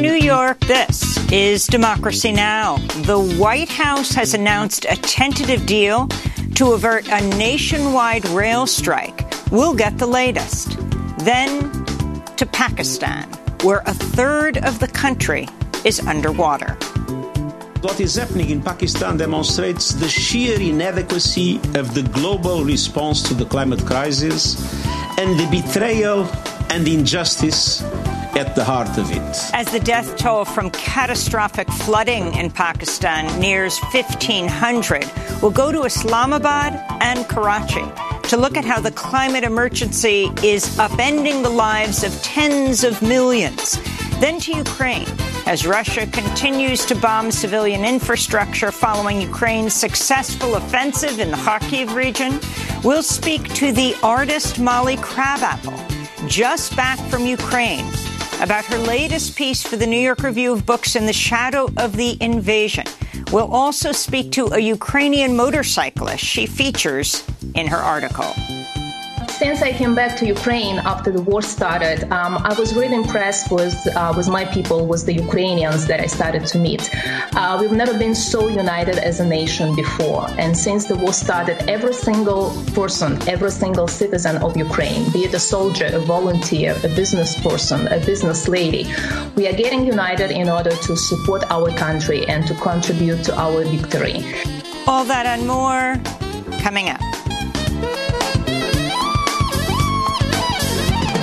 New York, this is Democracy Now! The White House has announced a tentative deal to avert a nationwide rail strike. We'll get the latest. Then to Pakistan, where a third of the country is underwater. What is happening in Pakistan demonstrates the sheer inadequacy of the global response to the climate crisis and the betrayal and injustice at the heart of it. As the death toll from catastrophic flooding in Pakistan nears 1,500, we'll go to Islamabad and Karachi to look at how the climate emergency is upending the lives of tens of millions. Then to Ukraine, as Russia continues to bomb civilian infrastructure following Ukraine's successful offensive in the Kharkiv region. We'll speak to the artist Molly Crabapple, just back from Ukraine, about her latest piece for the New York Review of Books in the shadow of the invasion. We'll also speak to a Ukrainian motorcyclist she features in her article since I came back to Ukraine after the war started, um, I was really impressed with uh, with my people, with the Ukrainians that I started to meet. Uh, we've never been so united as a nation before, and since the war started, every single person, every single citizen of Ukraine, be it a soldier, a volunteer, a business person, a business lady, we are getting united in order to support our country and to contribute to our victory. All that and more coming up.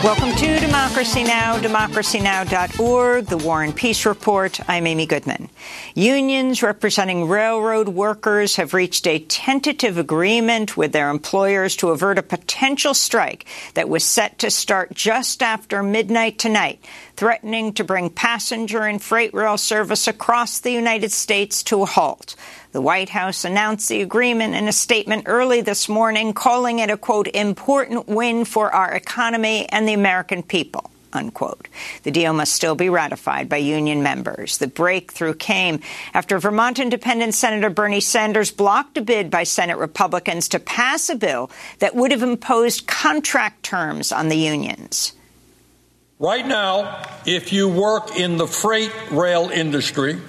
Welcome to Democracy Now!, democracynow.org, the War and Peace Report. I'm Amy Goodman. Unions representing railroad workers have reached a tentative agreement with their employers to avert a potential strike that was set to start just after midnight tonight, threatening to bring passenger and freight rail service across the United States to a halt. The White House announced the agreement in a statement early this morning, calling it a, quote, important win for our economy and the American people. Unquote. The deal must still be ratified by union members. The breakthrough came after Vermont Independent Senator Bernie Sanders blocked a bid by Senate Republicans to pass a bill that would have imposed contract terms on the unions. Right now, if you work in the freight rail industry,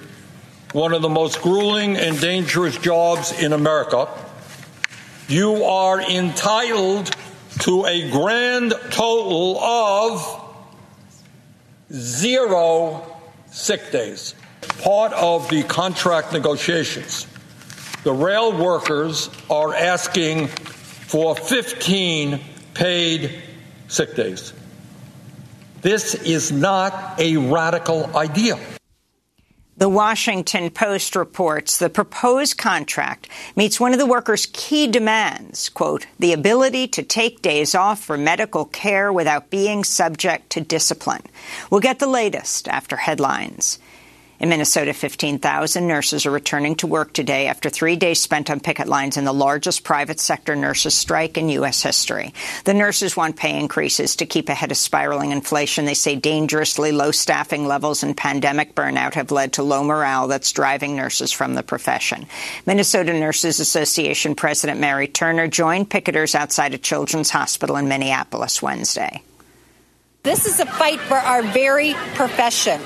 one of the most grueling and dangerous jobs in America, you are entitled to a grand total of zero sick days. Part of the contract negotiations, the rail workers are asking for 15 paid sick days. This is not a radical idea. The Washington Post reports the proposed contract meets one of the workers' key demands, quote, the ability to take days off for medical care without being subject to discipline. We'll get the latest after headlines. In Minnesota, 15,000 nurses are returning to work today after three days spent on picket lines in the largest private sector nurses strike in U.S. history. The nurses want pay increases to keep ahead of spiraling inflation. They say dangerously low staffing levels and pandemic burnout have led to low morale that's driving nurses from the profession. Minnesota Nurses Association President Mary Turner joined picketers outside a children's hospital in Minneapolis Wednesday. This is a fight for our very profession.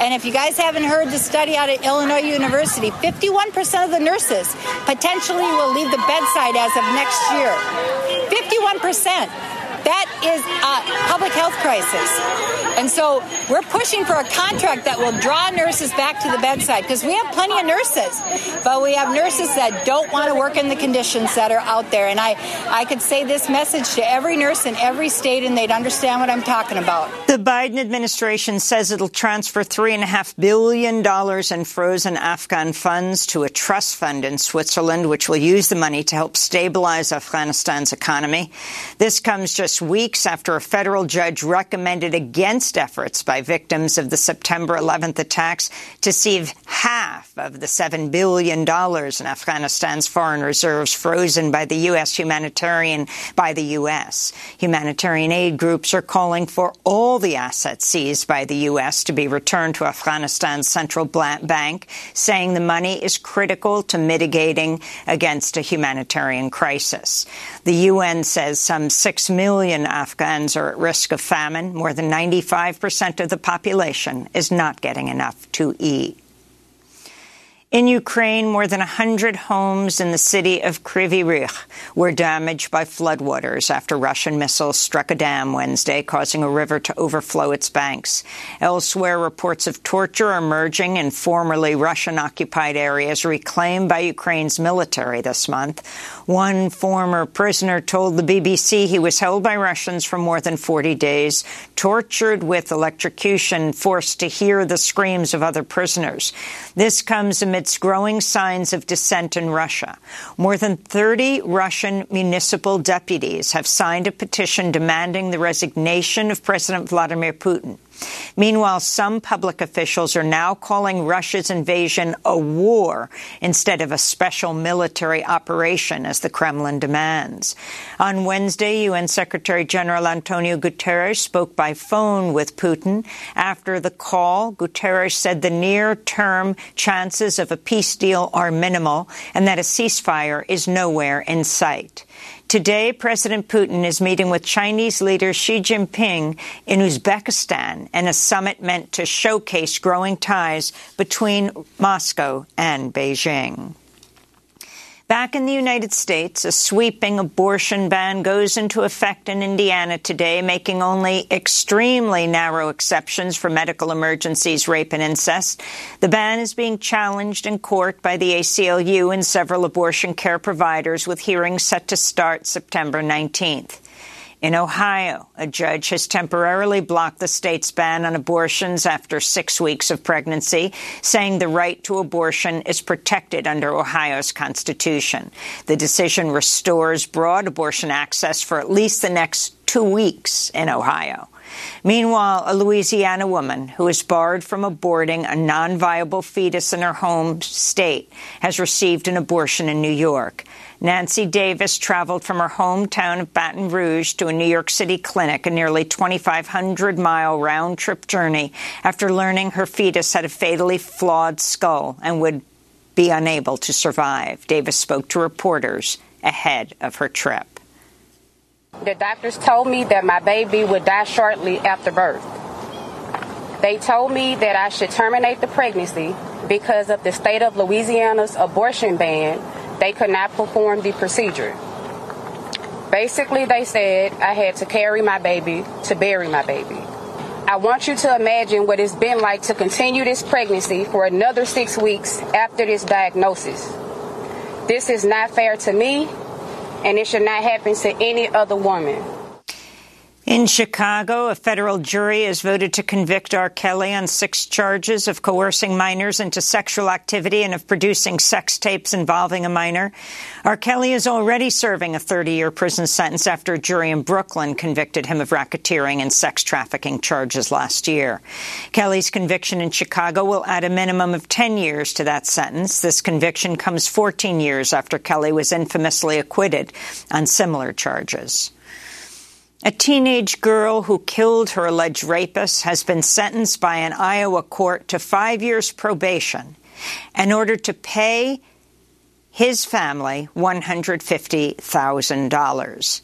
And if you guys haven't heard the study out at Illinois University, 51% of the nurses potentially will leave the bedside as of next year. 51%. That is a public health crisis. And so we're pushing for a contract that will draw nurses back to the bedside because we have plenty of nurses, but we have nurses that don't want to work in the conditions that are out there. And I, I could say this message to every nurse in every state and they'd understand what I'm talking about. The Biden administration says it'll transfer $3.5 billion in frozen Afghan funds to a trust fund in Switzerland, which will use the money to help stabilize Afghanistan's economy. This comes just just weeks after a federal judge recommended against efforts by victims of the September 11th attacks to seize half of the $7 billion in Afghanistan's foreign reserves frozen by the U.S. humanitarian by the U.S. Humanitarian aid groups are calling for all the assets seized by the U.S. to be returned to Afghanistan's central bank, saying the money is critical to mitigating against a humanitarian crisis. The UN says some 6 million million Afghans are at risk of famine. More than 95 25% of the population is not getting enough to eat. In Ukraine, more than 100 homes in the city of Kryvyi Rih were damaged by floodwaters after Russian missiles struck a dam Wednesday, causing a river to overflow its banks. Elsewhere, reports of torture emerging in formerly Russian-occupied areas reclaimed by Ukraine's military this month. One former prisoner told the BBC he was held by Russians for more than 40 days, tortured with electrocution, forced to hear the screams of other prisoners. This comes amid amidst growing signs of dissent in Russia. More than 30 Russian municipal deputies have signed a petition demanding the resignation of President Vladimir Putin. Meanwhile, some public officials are now calling Russia's invasion a war instead of a special military operation, as the Kremlin demands. On Wednesday, UN Secretary General Antonio Guterres spoke by phone with Putin. After the call, Guterres said the near-term chances of a peace deal are minimal and that a ceasefire is nowhere in sight. Today, President Putin is meeting with Chinese leader Xi Jinping in Uzbekistan in a summit meant to showcase growing ties between Moscow and Beijing. Back in the United States, a sweeping abortion ban goes into effect in Indiana today, making only extremely narrow exceptions for medical emergencies, rape and incest. The ban is being challenged in court by the ACLU and several abortion care providers, with hearings set to start September 19th. In Ohio, a judge has temporarily blocked the state's ban on abortions after six weeks of pregnancy, saying the right to abortion is protected under Ohio's constitution. The decision restores broad abortion access for at least the next two weeks in Ohio. Meanwhile, a Louisiana woman who is barred from aborting a non-viable fetus in her home state has received an abortion in New York. Nancy Davis traveled from her hometown of Baton Rouge to a New York City clinic, a nearly 2,500 mile round trip journey, after learning her fetus had a fatally flawed skull and would be unable to survive. Davis spoke to reporters ahead of her trip. The doctors told me that my baby would die shortly after birth. They told me that I should terminate the pregnancy because of the state of Louisiana's abortion ban they could not perform the procedure. Basically, they said I had to carry my baby to bury my baby. I want you to imagine what it's been like to continue this pregnancy for another six weeks after this diagnosis. This is not fair to me, and it should not happen to any other woman. In Chicago, a federal jury has voted to convict R. Kelly on six charges of coercing minors into sexual activity and of producing sex tapes involving a minor. R. Kelly is already serving a 30-year prison sentence after a jury in Brooklyn convicted him of racketeering and sex trafficking charges last year. Kelly's conviction in Chicago will add a minimum of 10 years to that sentence. This conviction comes 14 years after Kelly was infamously acquitted on similar charges. A teenage girl who killed her alleged rapist has been sentenced by an Iowa court to five years probation in order to pay his family $150,000.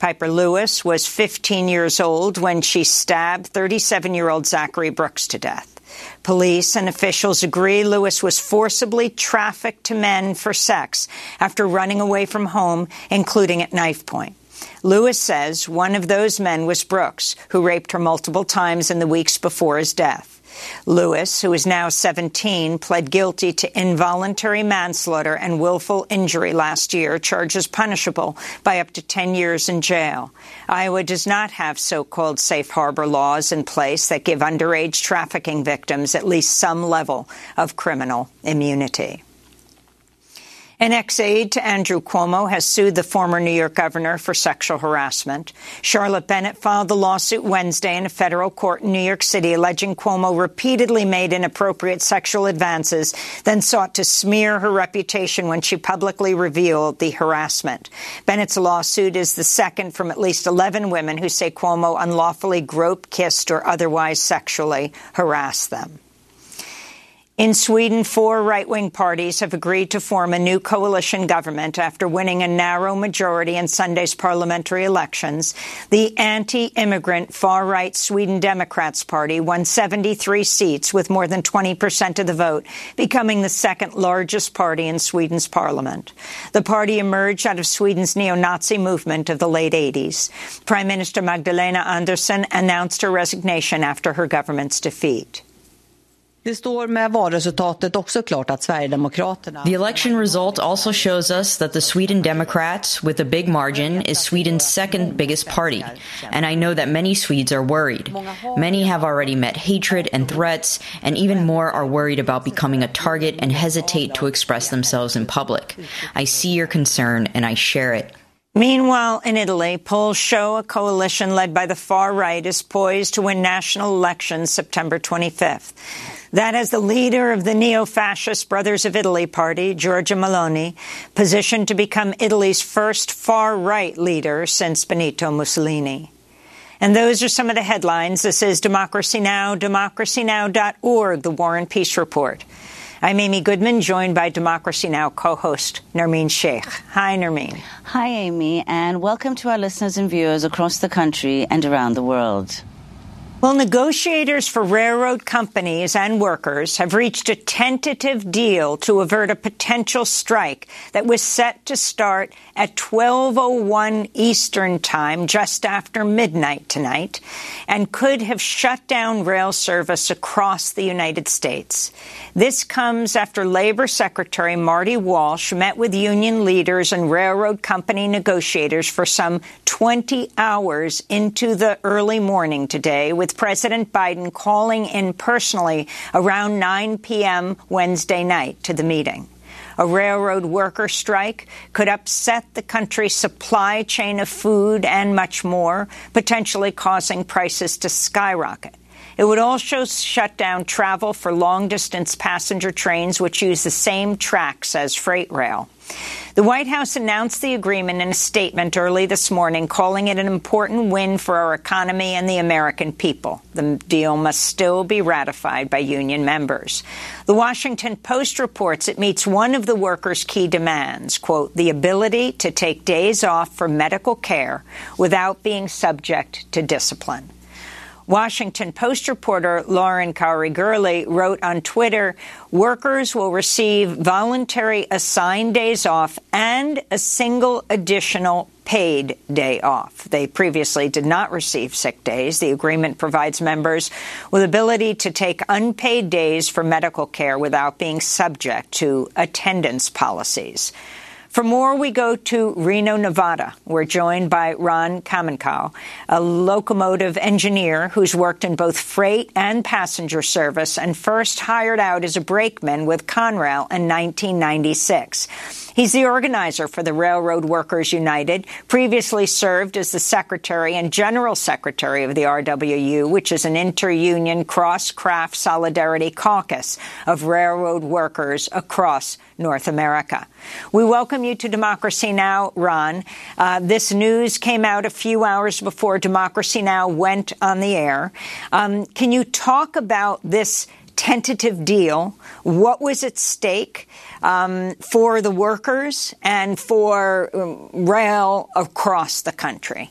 Piper Lewis was 15 years old when she stabbed 37-year-old Zachary Brooks to death. Police and officials agree Lewis was forcibly trafficked to men for sex after running away from home, including at knife point. Lewis says one of those men was Brooks, who raped her multiple times in the weeks before his death. Lewis, who is now 17, pled guilty to involuntary manslaughter and willful injury last year, charges punishable by up to 10 years in jail. Iowa does not have so-called safe harbor laws in place that give underage trafficking victims at least some level of criminal immunity. An ex-aide to Andrew Cuomo has sued the former New York governor for sexual harassment. Charlotte Bennett filed the lawsuit Wednesday in a federal court in New York City alleging Cuomo repeatedly made inappropriate sexual advances, then sought to smear her reputation when she publicly revealed the harassment. Bennett's lawsuit is the second from at least 11 women who say Cuomo unlawfully groped, kissed, or otherwise sexually harassed them. In Sweden, four right-wing parties have agreed to form a new coalition government after winning a narrow majority in Sunday's parliamentary elections. The anti-immigrant far-right Sweden Democrats Party won 73 seats with more than 20 percent of the vote, becoming the second largest party in Sweden's parliament. The party emerged out of Sweden's neo-Nazi movement of the late 80s. Prime Minister Magdalena Andersson announced her resignation after her government's defeat. Det står med valresultatet också klart att Sverigedemokraterna... The election result also shows us that the Sweden Democrats, with a big margin, is Sweden's second biggest party. And I know that many Swedes are worried. Many have already met hatred and threats, and even more are worried about becoming a target and hesitate to express themselves in public. I see your concern, and I share it. Meanwhile, in Italy, polls show a coalition led by the far right is poised to win national elections September 25th. That as the leader of the neo-fascist Brothers of Italy party, Giorgia Meloni, positioned to become Italy's first far-right leader since Benito Mussolini. And those are some of the headlines. This is Democracy Now!, democracynow.org, the War and Peace Report. I'm Amy Goodman, joined by Democracy Now! co-host Nermeen Sheikh. Hi, Nermeen. Hi, Amy, and welcome to our listeners and viewers across the country and around the world. Well, negotiators for railroad companies and workers have reached a tentative deal to avert a potential strike that was set to start at 12:01 Eastern Time just after midnight tonight and could have shut down rail service across the United States. This comes after Labor Secretary Marty Walsh met with union leaders and railroad company negotiators for some 20 hours into the early morning today with President Biden calling in personally around 9 p.m. Wednesday night to the meeting. A railroad worker strike could upset the country's supply chain of food and much more, potentially causing prices to skyrocket. It would also shut down travel for long-distance passenger trains, which use the same tracks as freight rail. The White House announced the agreement in a statement early this morning, calling it an important win for our economy and the American people. The deal must still be ratified by union members. The Washington Post reports it meets one of the workers' key demands, quote, the ability to take days off for medical care without being subject to discipline. Washington Post reporter Lauren Kaori Gurley wrote on Twitter, workers will receive voluntary assigned days off and a single additional paid day off. They previously did not receive sick days. The agreement provides members with ability to take unpaid days for medical care without being subject to attendance policies. For more, we go to Reno, Nevada. We're joined by Ron Kaminkow, a locomotive engineer who's worked in both freight and passenger service and first hired out as a brakeman with Conrail in 1996. He's the organizer for the Railroad Workers United, previously served as the secretary and general secretary of the RWU, which is an inter-union cross-craft solidarity caucus of railroad workers across North America. We welcome you to Democracy Now!, Ron. Uh, this news came out a few hours before Democracy Now! went on the air. Um, can you talk about this tentative deal? What was at stake um, for the workers and for um, rail across the country?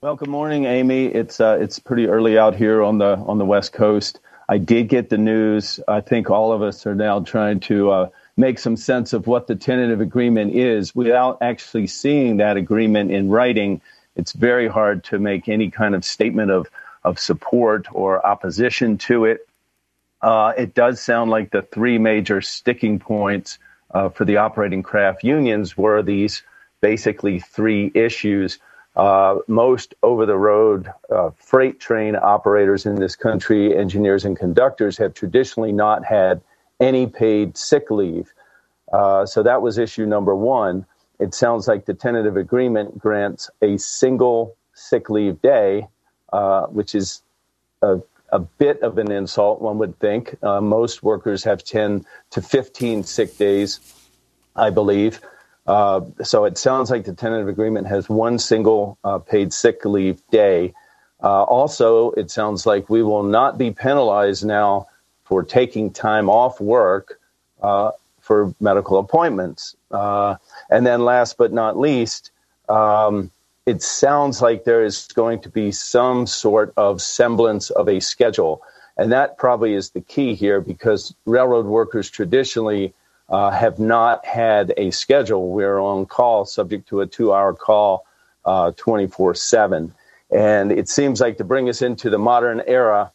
Well, good morning, Amy. It's uh, it's pretty early out here on the on the West Coast. I did get the news. I think all of us are now trying to uh, make some sense of what the tentative agreement is without actually seeing that agreement in writing. It's very hard to make any kind of statement of of support or opposition to it. Uh, it does sound like the three major sticking points uh, for the operating craft unions were these basically three issues. Uh, most over the road uh, freight train operators in this country, engineers and conductors, have traditionally not had any paid sick leave. Uh, so that was issue number one. It sounds like the tentative agreement grants a single sick leave day uh, which is a, a, bit of an insult, one would think. Uh, most workers have 10 to 15 sick days, I believe. Uh, so it sounds like the tentative agreement has one single uh, paid sick leave day. Uh, also, it sounds like we will not be penalized now for taking time off work uh, for medical appointments. Uh, and then, last but not least, um, it sounds like there is going to be some sort of semblance of a schedule. And that probably is the key here because railroad workers traditionally uh, have not had a schedule. We're on call, subject to a two hour call uh, 24 7. And it seems like to bring us into the modern era,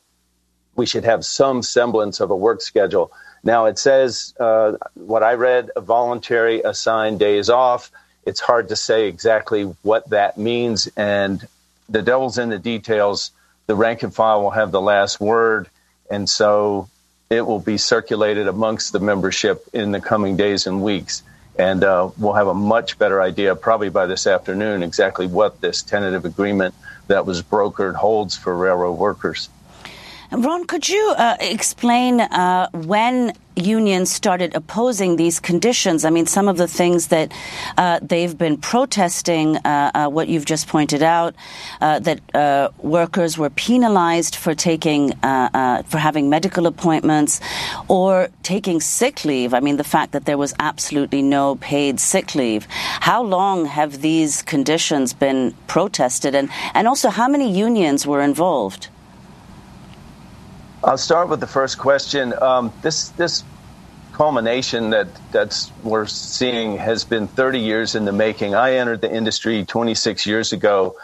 we should have some semblance of a work schedule. Now, it says uh, what I read voluntary assigned days off. It's hard to say exactly what that means. And the devil's in the details. The rank and file will have the last word. And so it will be circulated amongst the membership in the coming days and weeks. And uh, we'll have a much better idea, probably by this afternoon, exactly what this tentative agreement that was brokered holds for railroad workers. Ron, could you uh, explain uh, when unions started opposing these conditions? I mean, some of the things that uh, they've been protesting, uh, uh, what you've just pointed out, uh, that workers were penalized for taking, for having medical appointments or taking sick leave. I mean, the fact that there was absolutely no paid sick leave. How long have these conditions been protested? And, and also, how many unions were involved? I'll start with the first question. Um, this this culmination that that's we're seeing has been 30 years in the making. I entered the industry 26 years ago,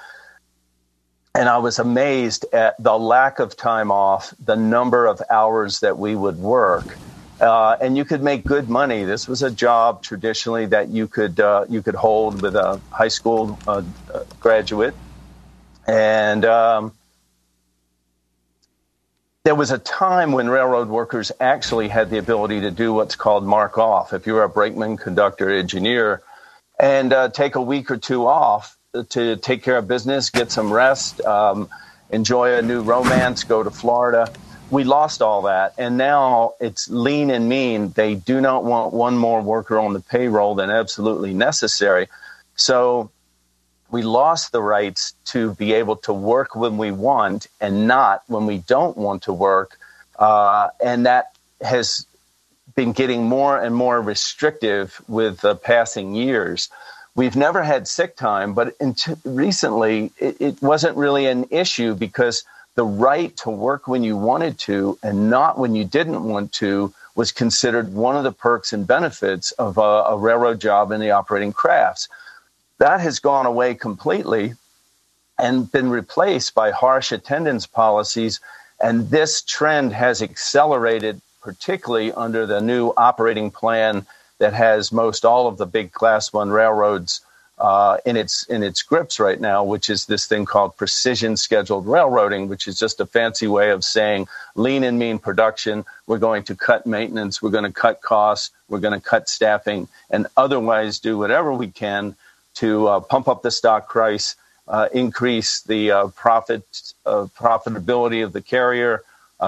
and I was amazed at the lack of time off, the number of hours that we would work. Uh, and you could make good money. This was a job traditionally that you could uh, you could hold with a high school uh, graduate, and um, there was a time when railroad workers actually had the ability to do what's called mark off. If you were a brakeman, conductor, engineer, and uh, take a week or two off to take care of business, get some rest, um, enjoy a new romance, go to Florida. We lost all that, and now it's lean and mean. They do not want one more worker on the payroll than absolutely necessary. So we lost the rights to be able to work when we want and not when we don't want to work. Uh, and that has been getting more and more restrictive with the passing years. We've never had sick time, but recently it, it wasn't really an issue because the right to work when you wanted to and not when you didn't want to was considered one of the perks and benefits of a, a railroad job in the operating crafts. That has gone away completely and been replaced by harsh attendance policies. And this trend has accelerated, particularly under the new operating plan that has most all of the big class one railroads uh, in its in its grips right now, which is this thing called precision scheduled railroading, which is just a fancy way of saying lean and mean production. We're going to cut maintenance, we're going to cut costs, we're going to cut staffing, and otherwise do whatever we can to uh, pump up the stock price, uh, increase the uh, profit profitability of the carrier,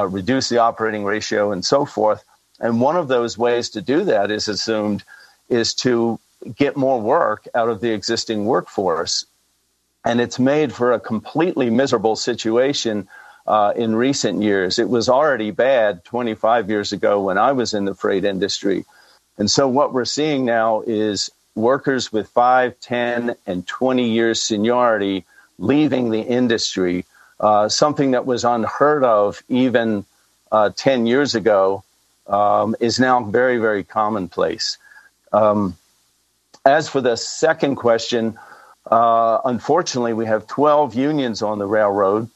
reduce the operating ratio, and so forth. And one of those ways to do that is assumed is to get more work out of the existing workforce. And it's made for a completely miserable situation uh, in recent years. It was already bad 25 years ago when I was in the freight industry. And so what we're seeing now is workers with 5, 10, and 20 years seniority leaving the industry, uh, something that was unheard of even uh, 10 years ago, um, is now very, very commonplace. Um, as for the second question, uh, unfortunately, we have 12 unions on the railroad.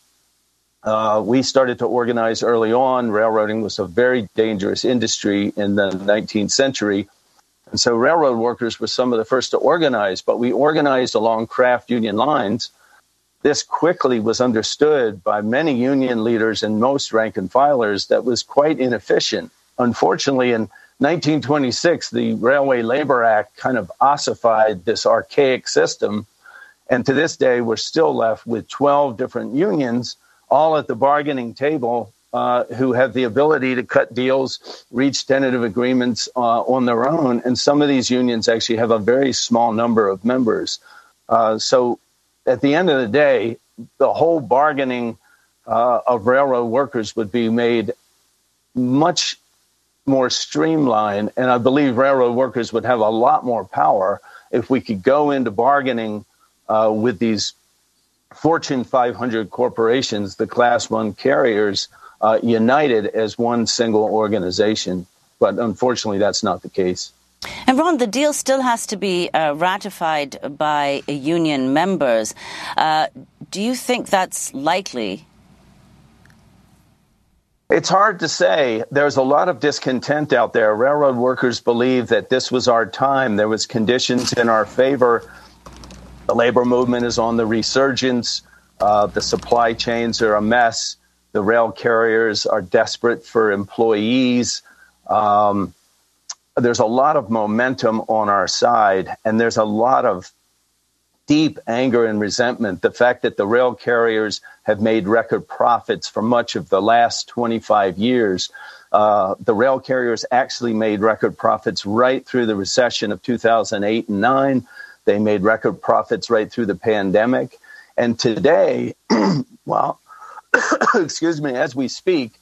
Uh, we started to organize early on. Railroading was a very dangerous industry in the 19th century. And so railroad workers were some of the first to organize, but we organized along craft union lines. This quickly was understood by many union leaders and most rank and filers that was quite inefficient. Unfortunately, in 1926, the Railway Labor Act kind of ossified this archaic system. And to this day, we're still left with 12 different unions, all at the bargaining table, uh, who have the ability to cut deals, reach tentative agreements uh, on their own. And some of these unions actually have a very small number of members. Uh, so at the end of the day, the whole bargaining uh, of railroad workers would be made much more streamlined, and I believe railroad workers would have a lot more power if we could go into bargaining uh, with these Fortune 500 corporations, the Class One carriers, uh, united as one single organization. But unfortunately, that's not the case. And Ron, the deal still has to be uh, ratified by union members. Uh, do you think that's likely? It's hard to say. There's a lot of discontent out there. Railroad workers believe that this was our time. There was conditions in our favor. The labor movement is on the resurgence. Uh, the supply chains are a mess. The rail carriers are desperate for employees. Um, there's a lot of momentum on our side, and there's a lot of deep anger and resentment. The fact that the rail carriers have made record profits for much of the last 25 years. Uh, the rail carriers actually made record profits right through the recession of 2008 and 9. They made record profits right through the pandemic. And today, well, excuse me, as we speak,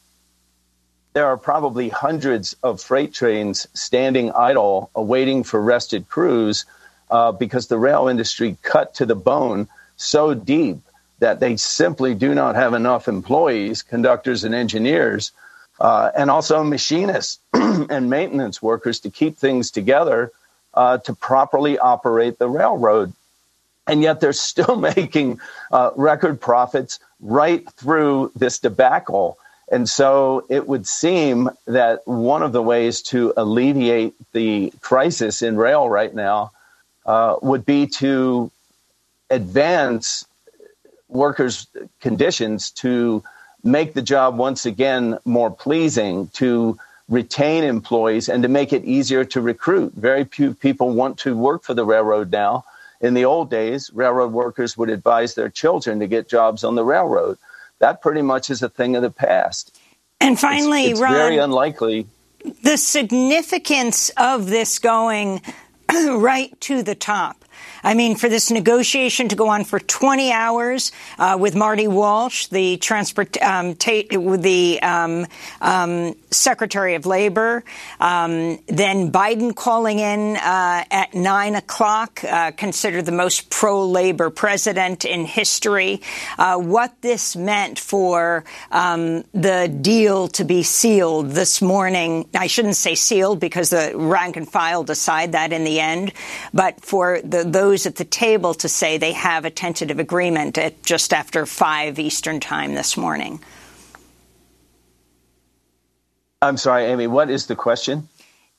there are probably hundreds of freight trains standing idle, awaiting for rested crews, uh, because the rail industry cut to the bone so deep that they simply do not have enough employees, conductors, and engineers, uh, and also machinists and maintenance workers to keep things together uh, to properly operate the railroad. And yet they're still making uh, record profits right through this debacle. And so it would seem that one of the ways to alleviate the crisis in rail right now uh, would be to advance workers' conditions to make the job once again more pleasing, to retain employees, and to make it easier to recruit. Very few people want to work for the railroad now. In the old days, railroad workers would advise their children to get jobs on the railroad that pretty much is a thing of the past. And finally, it's, it's Ron, very unlikely. The significance of this going right to the top I mean, for this negotiation to go on for 20 hours uh, with Marty Walsh, the transport, um, with the um, um, Secretary of Labor, um, then Biden calling in uh, at nine o'clock, uh, considered the most pro-labor president in history. Uh, what this meant for um, the deal to be sealed this morning? I shouldn't say sealed because the rank and file decide that in the end, but for the, those at the table to say they have a tentative agreement at just after 5 Eastern Time this morning. I'm sorry, Amy, what is the question?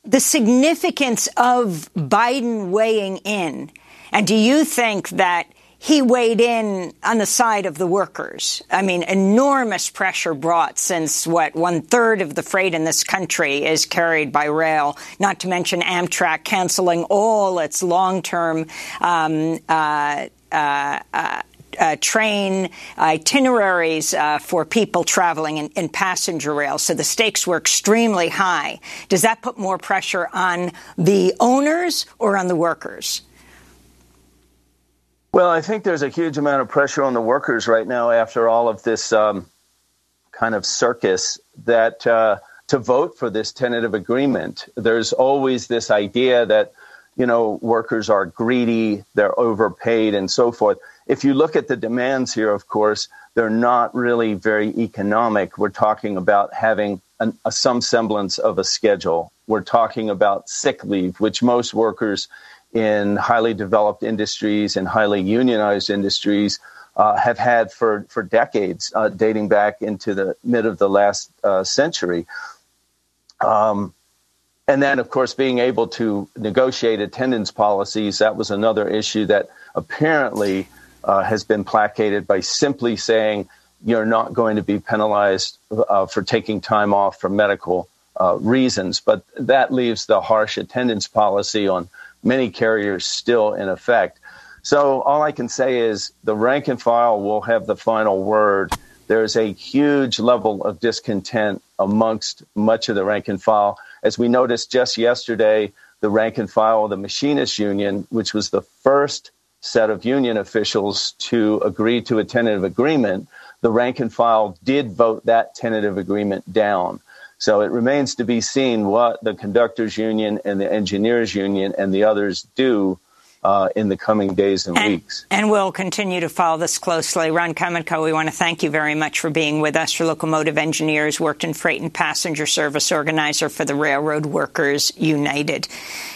The significance of Biden weighing in. And do you think that he weighed in on the side of the workers. I mean, enormous pressure brought since what one third of the freight in this country is carried by rail, not to mention Amtrak canceling all its long term um, uh, uh, uh, uh, train itineraries uh, for people traveling in, in, passenger rail. So the stakes were extremely high. Does that put more pressure on the owners or on the workers? Well, I think there's a huge amount of pressure on the workers right now after all of this um, kind of circus that uh, to vote for this tentative agreement. There's always this idea that you know workers are greedy, they're overpaid, and so forth. If you look at the demands here, of course, they're not really very economic. We're talking about having an, a, some semblance of a schedule. We're talking about sick leave, which most workers in highly developed industries and highly unionized industries uh, have had for, for decades, uh, dating back into the mid of the last uh, century. Um, and then, of course, being able to negotiate attendance policies, that was another issue that apparently uh, has been placated by simply saying you're not going to be penalized uh, for taking time off for medical uh, reasons. But that leaves the harsh attendance policy on many carriers still in effect. So all I can say is the rank and file will have the final word. There's a huge level of discontent amongst much of the rank and file. As we noticed just yesterday, the rank and file of the Machinists Union, which was the first set of union officials to agree to a tentative agreement, the rank and file did vote that tentative agreement down. So it remains to be seen what the conductors union and the engineers union and the others do uh, in the coming days and, and, weeks. And we'll continue to follow this closely. Ron Kaminkow, we want to thank you very much for being with us. Your locomotive engineers worked in freight and passenger service organizer for the Railroad Workers United.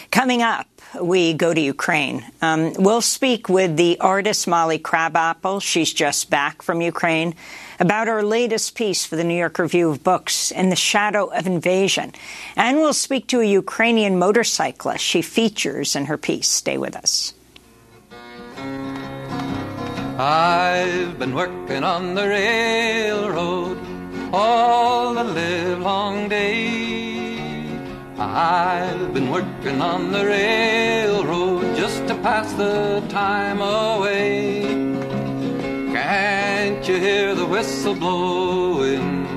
Coming up, we go to Ukraine. Um, we'll speak with the artist Molly Crabapple. She's just back from Ukraine about her latest piece for the New York Review of Books, In the Shadow of Invasion. And we'll speak to a Ukrainian motorcyclist she features in her piece. Stay with us. I've been working on the railroad all the live long day. I've been working on the railroad just to pass the time away. Can't you hear the whistle blowing?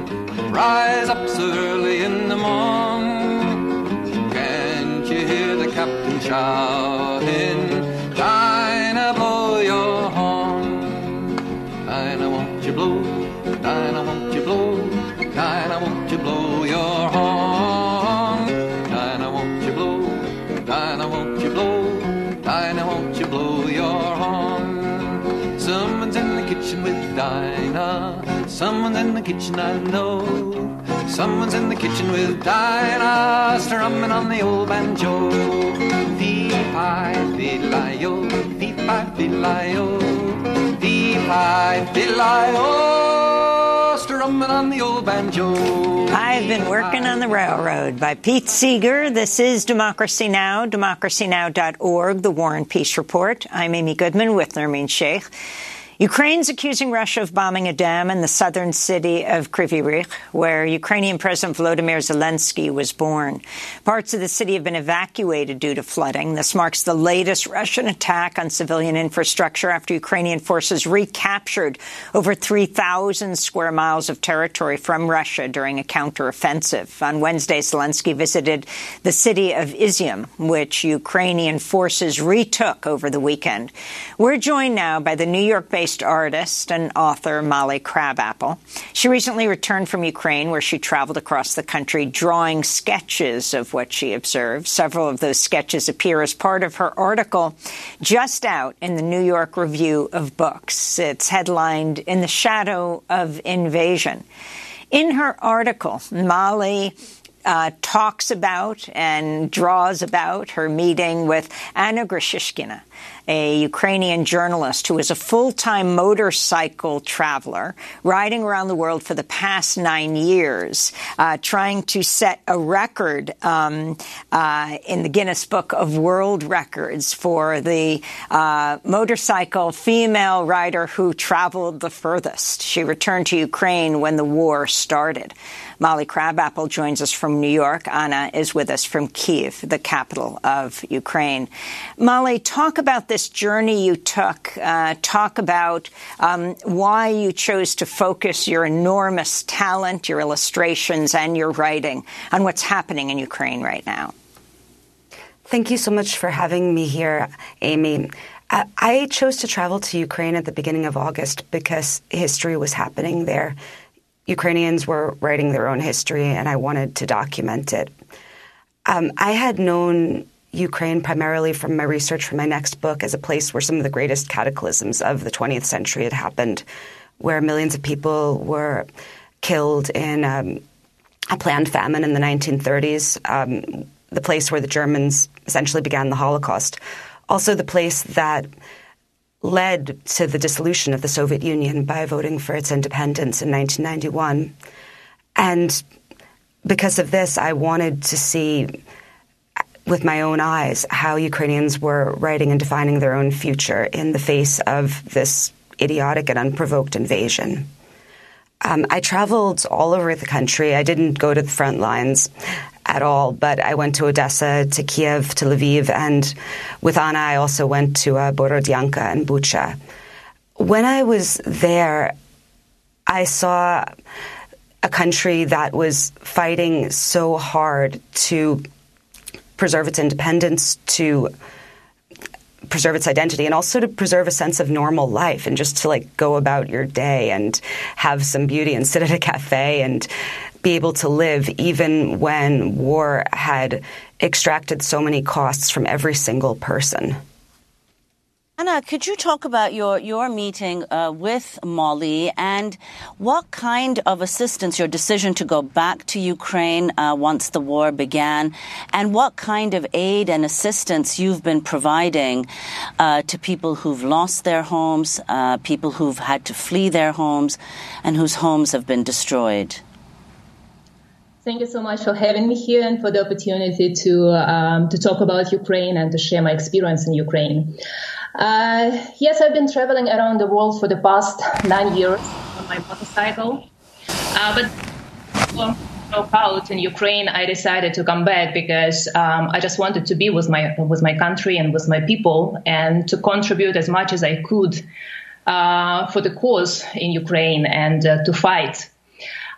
Rise up so early in the morning. Can't you hear the captain shouting? Someone's in the kitchen, I know. Someone's in the kitchen with Dinah, strumming on the old banjo. Fee fi fi li yo, fee fi fi li yo, fee fi fi li yo, strumming on the old banjo. I've been working on the railroad by Pete Seeger. This is Democracy Now!, democracynow.org, the War and Peace Report. I'm Amy Goodman with Nermeen Sheikh. Ukraine's accusing Russia of bombing a dam in the southern city of Kryvyi Rih, where Ukrainian President Volodymyr Zelensky was born. Parts of the city have been evacuated due to flooding. This marks the latest Russian attack on civilian infrastructure after Ukrainian forces recaptured over 3,000 square miles of territory from Russia during a counteroffensive. On Wednesday, Zelensky visited the city of Izium, which Ukrainian forces retook over the weekend. We're joined now by the New York-based artist and author Molly Crabapple. She recently returned from Ukraine, where she traveled across the country drawing sketches of what she observed. Several of those sketches appear as part of her article just out in the New York Review of Books. It's headlined In the Shadow of Invasion. In her article, Molly uh, talks about and draws about her meeting with Anna Grechishkina, a Ukrainian journalist who is a full-time motorcycle traveler, riding around the world for the past nine years, uh, trying to set a record um, uh, in the Guinness Book of World Records for the uh, motorcycle female rider who traveled the furthest. She returned to Ukraine when the war started. Molly Crabapple joins us from New York. Anna is with us from Kiev, the capital of Ukraine. Molly, talk about this journey you took. Uh, talk about um, why you chose to focus your enormous talent, your illustrations, and your writing on what's happening in Ukraine right now. Thank you so much for having me here, Amy. Uh, I chose to travel to Ukraine at the beginning of August because history was happening there. Ukrainians were writing their own history, and I wanted to document it. Um, I had known Ukraine primarily from my research for my next book as a place where some of the greatest cataclysms of the 20th century had happened, where millions of people were killed in um, a planned famine in the 1930s, um, the place where the Germans essentially began the Holocaust. Also, the place that led to the dissolution of the Soviet Union by voting for its independence in 1991. And because of this, I wanted to see with my own eyes how Ukrainians were writing and defining their own future in the face of this idiotic and unprovoked invasion. Um, I traveled all over the country. I didn't go to the front lines at all, but I went to Odessa, to Kiev, to Lviv, and with Anna, I also went to uh, Borodyanka and Bucha. When I was there, I saw a country that was fighting so hard to preserve its independence, to preserve its identity and also to preserve a sense of normal life and just to like go about your day and have some beauty and sit at a cafe and be able to live even when war had extracted so many costs from every single person. Anna, could you talk about your, your meeting uh, with Molly and what kind of assistance, your decision to go back to Ukraine uh, once the war began, and what kind of aid and assistance you've been providing uh, to people who've lost their homes, uh, people who've had to flee their homes, and whose homes have been destroyed? Thank you so much for having me here and for the opportunity to um, to talk about Ukraine and to share my experience in Ukraine. Uh, yes, I've been traveling around the world for the past nine years on my motorcycle, uh, but broke out in Ukraine, I decided to come back because um, I just wanted to be with my with my country and with my people and to contribute as much as I could uh, for the cause in Ukraine and uh, to fight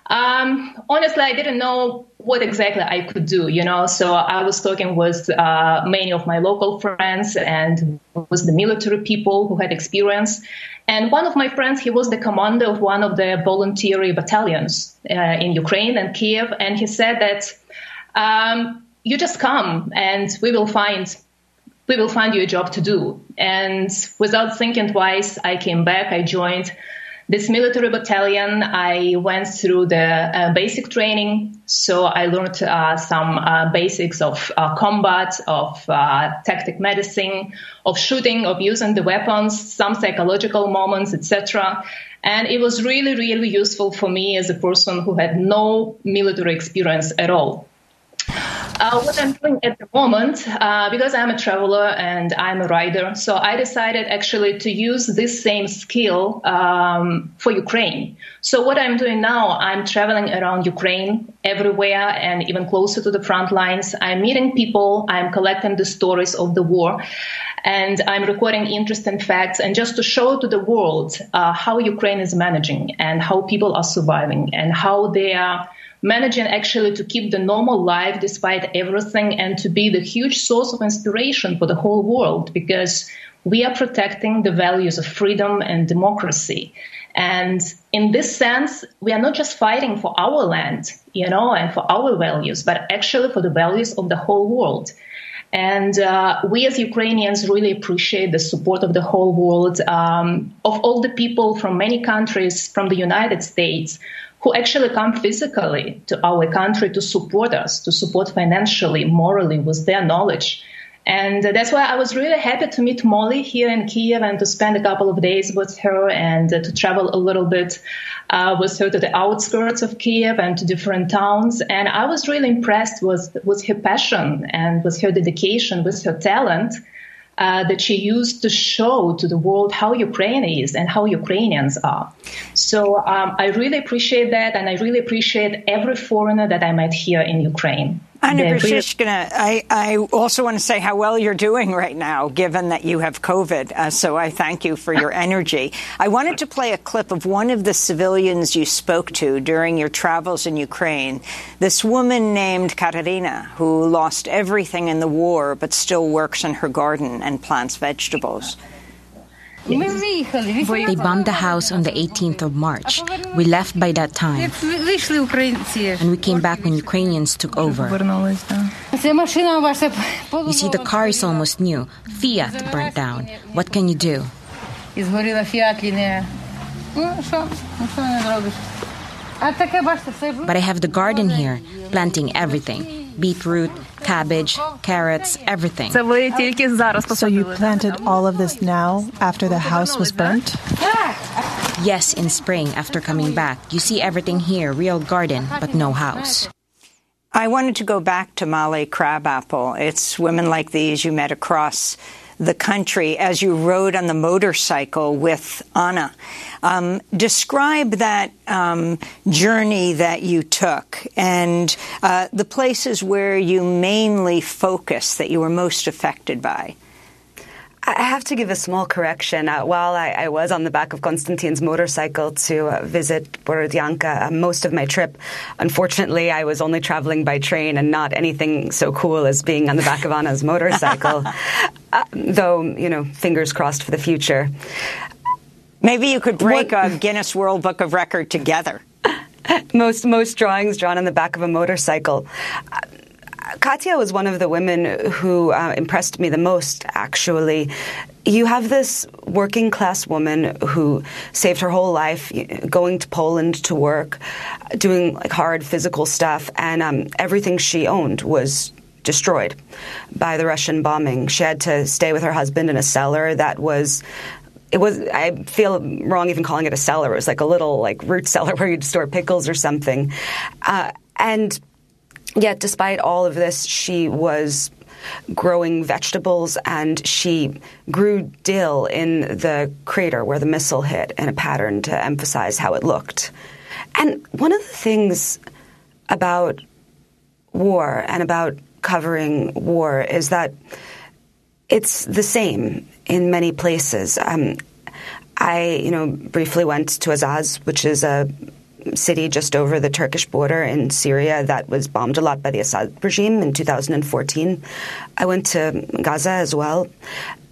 um, honestly, I didn't know what exactly I could do, you know. So I was talking with uh, many of my local friends and with the military people who had experience. And one of my friends, he was the commander of one of the voluntary battalions uh, in Ukraine and Kiev, and he said that um, you just come and we will find we will find you a job to do. And without thinking twice, I came back. I joined this military battalion, I went through the uh, basic training. So I learned uh, some uh, basics of uh, combat, of uh, tactic medicine, of shooting, of using the weapons, some psychological moments, etc. And it was really, really useful for me as a person who had no military experience at all. Uh, what I'm doing at the moment, uh, because I'm a traveler and I'm a rider, so I decided actually to use this same skill um, for Ukraine. So what I'm doing now, I'm traveling around Ukraine everywhere and even closer to the front lines. I'm meeting people, I'm collecting the stories of the war, and I'm recording interesting facts and just to show to the world uh, how Ukraine is managing and how people are surviving and how they are managing actually to keep the normal life despite everything and to be the huge source of inspiration for the whole world because we are protecting the values of freedom and democracy. And in this sense, we are not just fighting for our land, you know, and for our values, but actually for the values of the whole world. And uh, we as Ukrainians really appreciate the support of the whole world, um, of all the people from many countries, from the United States, who actually come physically to our country to support us, to support financially, morally, with their knowledge. And that's why I was really happy to meet Molly here in Kiev and to spend a couple of days with her and to travel a little bit uh, with her to the outskirts of Kiev and to different towns. And I was really impressed with, with her passion and with her dedication, with her talent uh, that she used to show to the world how Ukraine is and how Ukrainians are. So um, I really appreciate that, and I really appreciate every foreigner that I met here in Ukraine. Anna Grechishkina, I, I also want to say how well you're doing right now, given that you have COVID. Uh, so I thank you for your energy. I wanted to play a clip of one of the civilians you spoke to during your travels in Ukraine. This woman named Katerina, who lost everything in the war but still works in her garden and plants vegetables. They bombed the house on the 18th of March. We left by that time. And we came back when Ukrainians took over. You see, the car is almost new. Fiat burnt down. What can you do? But I have the garden here, planting everything beetroot, cabbage, carrots, everything. So you planted all of this now after the house was burnt? Yes, in spring after coming back. You see everything here, real garden, but no house. I wanted to go back to Molly Crabapple. It's women like these you met across the country as you rode on the motorcycle with Anna. Um, describe that um, journey that you took and uh, the places where you mainly focused that you were most affected by. I have to give a small correction. Uh, while I, I, was on the back of Konstantin's motorcycle to uh, visit Borodyanka uh, most of my trip, unfortunately, I was only traveling by train and not anything so cool as being on the back of Anna's motorcycle. uh, though, you know, fingers crossed for the future. Maybe you could break what, a Guinness World Book of Record together. most most drawings drawn on the back of a motorcycle. Katya was one of the women who uh, impressed me the most, actually. You have this working class woman who saved her whole life going to Poland to work, doing like hard physical stuff, and um, everything she owned was destroyed by the Russian bombing. She had to stay with her husband in a cellar that was it was I feel wrong even calling it a cellar. It was like a little like root cellar where you'd store pickles or something. Uh, and Yet, despite all of this, she was growing vegetables and she grew dill in the crater where the missile hit in a pattern to emphasize how it looked. And one of the things about war and about covering war is that it's the same in many places. Um, I, you know, briefly went to Azaz, which is a city just over the Turkish border in Syria that was bombed a lot by the Assad regime in 2014. I went to Gaza as well.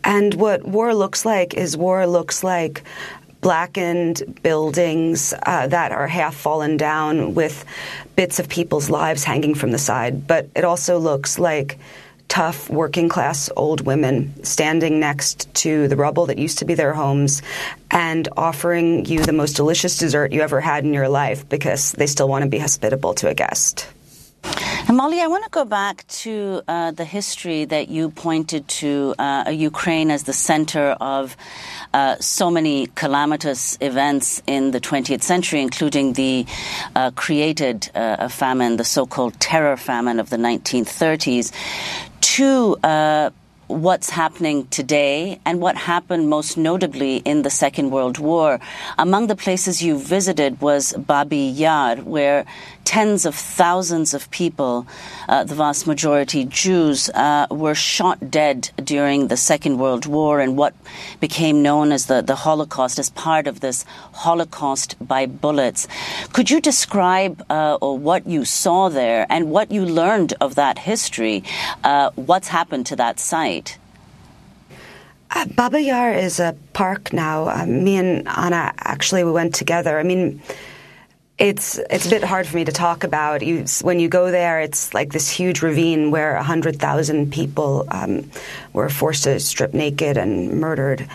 And what war looks like is war looks like blackened buildings uh, that are half fallen down with bits of people's lives hanging from the side. But it also looks like tough working class old women standing next to the rubble that used to be their homes and offering you the most delicious dessert you ever had in your life because they still want to be hospitable to a guest. And Molly, I want to go back to uh, the history that you pointed to uh, Ukraine as the center of uh, so many calamitous events in the 20th century, including the uh, created uh, famine, the so-called terror famine of the 1930s to uh, what's happening today and what happened most notably in the Second World War. Among the places you visited was Babi Yar, where tens of thousands of people, uh, the vast majority Jews, uh, were shot dead during the Second World War and what became known as the, the Holocaust as part of this Holocaust by bullets. Could you describe uh, what you saw there and what you learned of that history? Uh, what's happened to that site? Uh, Babi Yar is a park now. Uh, me and Anna actually we went together. I mean, it's it's a bit hard for me to talk about. You, when you go there, it's like this huge ravine where hundred thousand people um, were forced to strip naked and murdered,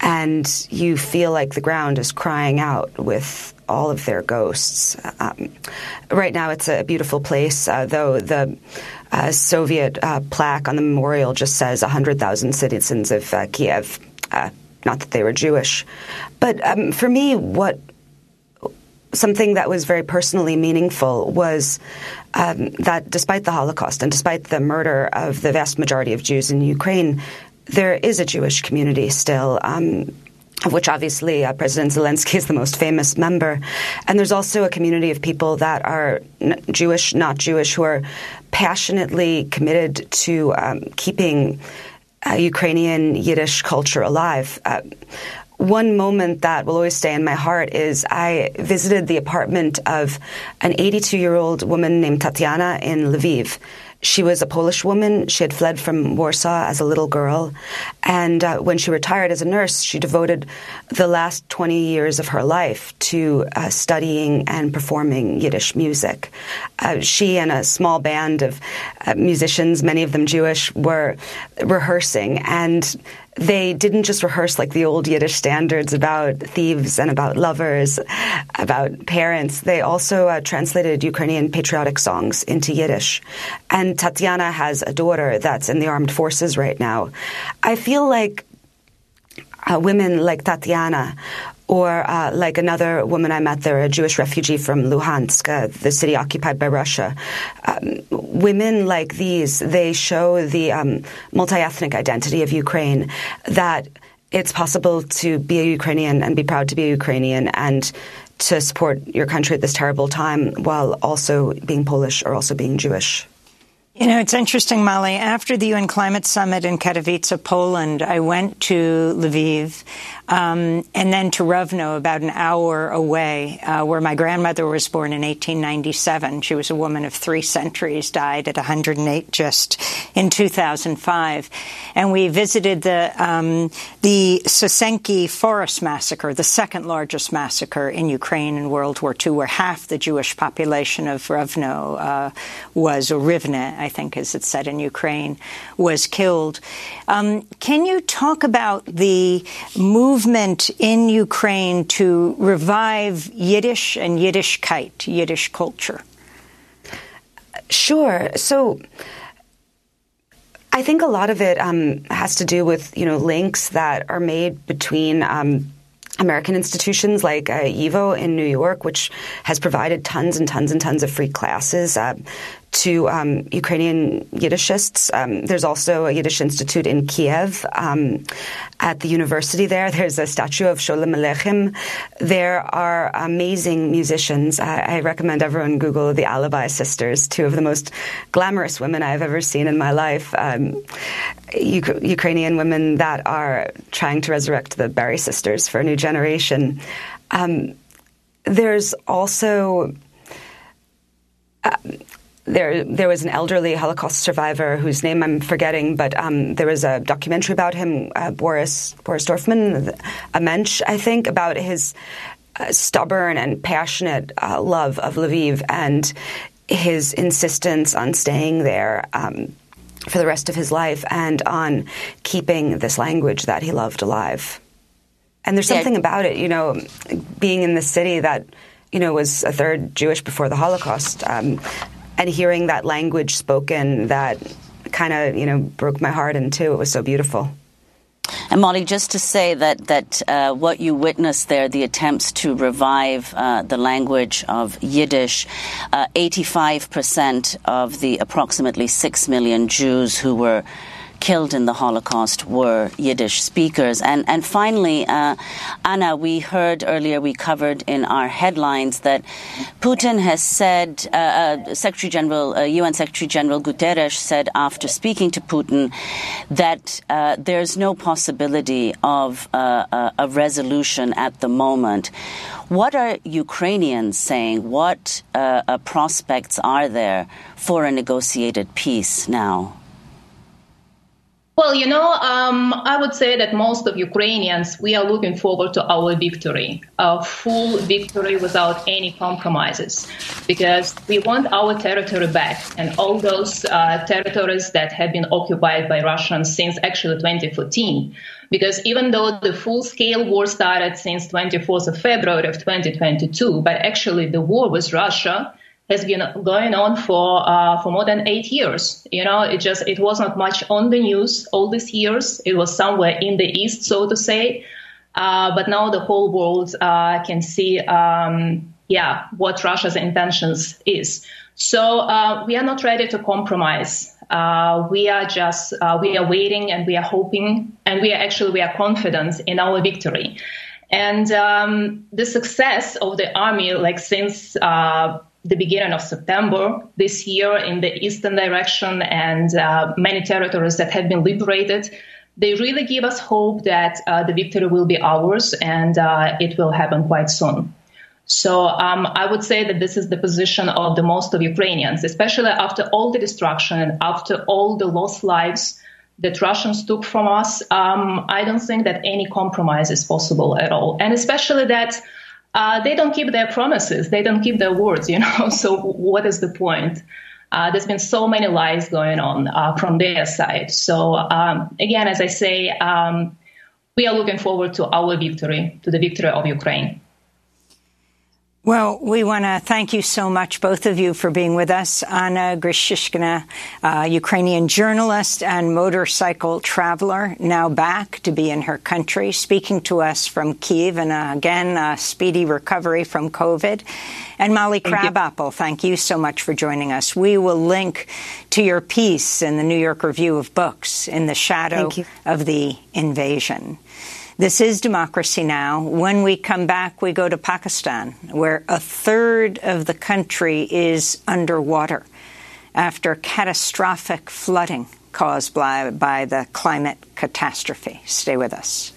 and you feel like the ground is crying out with all of their ghosts. Um, right now, it's a beautiful place, uh, though the uh, Soviet uh, plaque on the memorial just says 100,000 citizens of uh, Kiev. Uh, not that they were Jewish, but um, for me, what something that was very personally meaningful was um, that despite the Holocaust and despite the murder of the vast majority of Jews in Ukraine, there is a Jewish community still. Um, of which obviously uh, President Zelensky is the most famous member. And there's also a community of people that are Jewish, not Jewish, who are passionately committed to um, keeping uh, Ukrainian Yiddish culture alive. Uh, one moment that will always stay in my heart is I visited the apartment of an 82 year old woman named Tatiana in Lviv. She was a Polish woman. She had fled from Warsaw as a little girl. And uh, when she retired as a nurse, she devoted the last 20 years of her life to uh, studying and performing Yiddish music. Uh, she and a small band of uh, musicians, many of them Jewish, were rehearsing. And they didn't just rehearse like the old Yiddish standards about thieves and about lovers, about parents. They also uh, translated Ukrainian patriotic songs into Yiddish. And Tatiana has a daughter that's in the armed forces right now. I feel like uh, women like Tatiana or uh, like another woman I met there, a Jewish refugee from Luhansk, uh, the city occupied by Russia. Um, women like these, they show the um, multi-ethnic identity of Ukraine, that it's possible to be a Ukrainian and be proud to be a Ukrainian and to support your country at this terrible time while also being Polish or also being Jewish. You know, it's interesting, Molly. After the UN Climate Summit in Katowice, Poland, I went to Lviv um, and then to Rovno, about an hour away, uh, where my grandmother was born in 1897. She was a woman of three centuries, died at 108 just in 2005. And we visited the um, the Sosenki forest massacre, the second largest massacre in Ukraine in World War II, where half the Jewish population of Rovno uh, was, or Rivne, I think, as it's said in Ukraine, was killed. Um, can you talk about the movement in Ukraine to revive Yiddish and Yiddishkeit, Yiddish culture? Sure. So I think a lot of it um, has to do with you know links that are made between. Um, American institutions like uh, YIVO in New York, which has provided tons and tons and tons of free classes uh, to um, Ukrainian Yiddishists. Um, there's also a Yiddish Institute in Kiev. Um, at the university there, there's a statue of Sholem Aleichem. There are amazing musicians. I, I, recommend everyone Google the Alibi Sisters, two of the most glamorous women I've ever seen in my life. Um, U- Ukrainian women that are trying to resurrect the Barry sisters for a new generation. Um, there's also uh, there there was an elderly Holocaust survivor whose name I'm forgetting, but um, there was a documentary about him, uh, Boris Boris Dorfman, a mensch, I think, about his uh, stubborn and passionate uh, love of Lviv and his insistence on staying there. Um, for the rest of his life, and on keeping this language that he loved alive. And there's something yeah. about it, you know, being in the city that you know, was a third Jewish before the Holocaust. Um, and hearing that language spoken that kind of you know broke my heart in two. It was so beautiful. And Molly, just to say that that uh, what you witnessed there, the attempts to revive uh, the language of Yiddish, uh, eighty-five percent of the approximately six million Jews who were killed in the Holocaust were Yiddish speakers. And, and finally, uh, Anna, we heard earlier, we covered in our headlines that Putin has said, uh, uh, Secretary General, UN uh, Secretary General Guterres said after speaking to Putin that uh, there's no possibility of uh, a resolution at the moment. What are Ukrainians saying? What prospects are there for a negotiated peace now? Well, you know, um, I would say that most of Ukrainians, we are looking forward to our victory, a full victory without any compromises, because we want our territory back and all those uh, territories that have been occupied by Russians since actually 2014. Because even though the full scale war started since 24th of February of 2022, but actually the war with Russia has been going on for uh, for more than eight years. You know, it just it was not much on the news all these years. It was somewhere in the east, so to say. Uh, but now the whole world uh, can see, um, yeah, what Russia's intentions is. So uh, we are not ready to compromise. Uh, we are just uh, we are waiting and we are hoping and we are actually we are confident in our victory. And um, the success of the army, like since the beginning of September this year in the eastern direction and uh, many territories that have been liberated. They really give us hope that uh, the victory will be ours and uh, it will happen quite soon. So um, I would say that this is the position of the most of Ukrainians, especially after all the destruction after all the lost lives that Russians took from us. Um, I don't think that any compromise is possible at all, and especially that uh, they don't keep their promises. They don't keep their words, you know. So what is the point? Uh, there's been so many lies going on uh, from their side. So um, again, as I say, um, we are looking forward to our victory, to the victory of Ukraine. Well, we want to thank you so much, both of you, for being with us. Anna Grechishkina, uh, Ukrainian journalist and motorcycle traveler, now back to be in her country, speaking to us from Kiev, and uh, again, a speedy recovery from COVID. And Molly Crabapple, thank you so much for joining us. We will link to your piece in the New York Review of Books, In the Shadow of the Invasion. This is Democracy Now! When we come back, we go to Pakistan, where a third of the country is underwater. after catastrophic flooding caused by, by the climate catastrophe. Stay with us.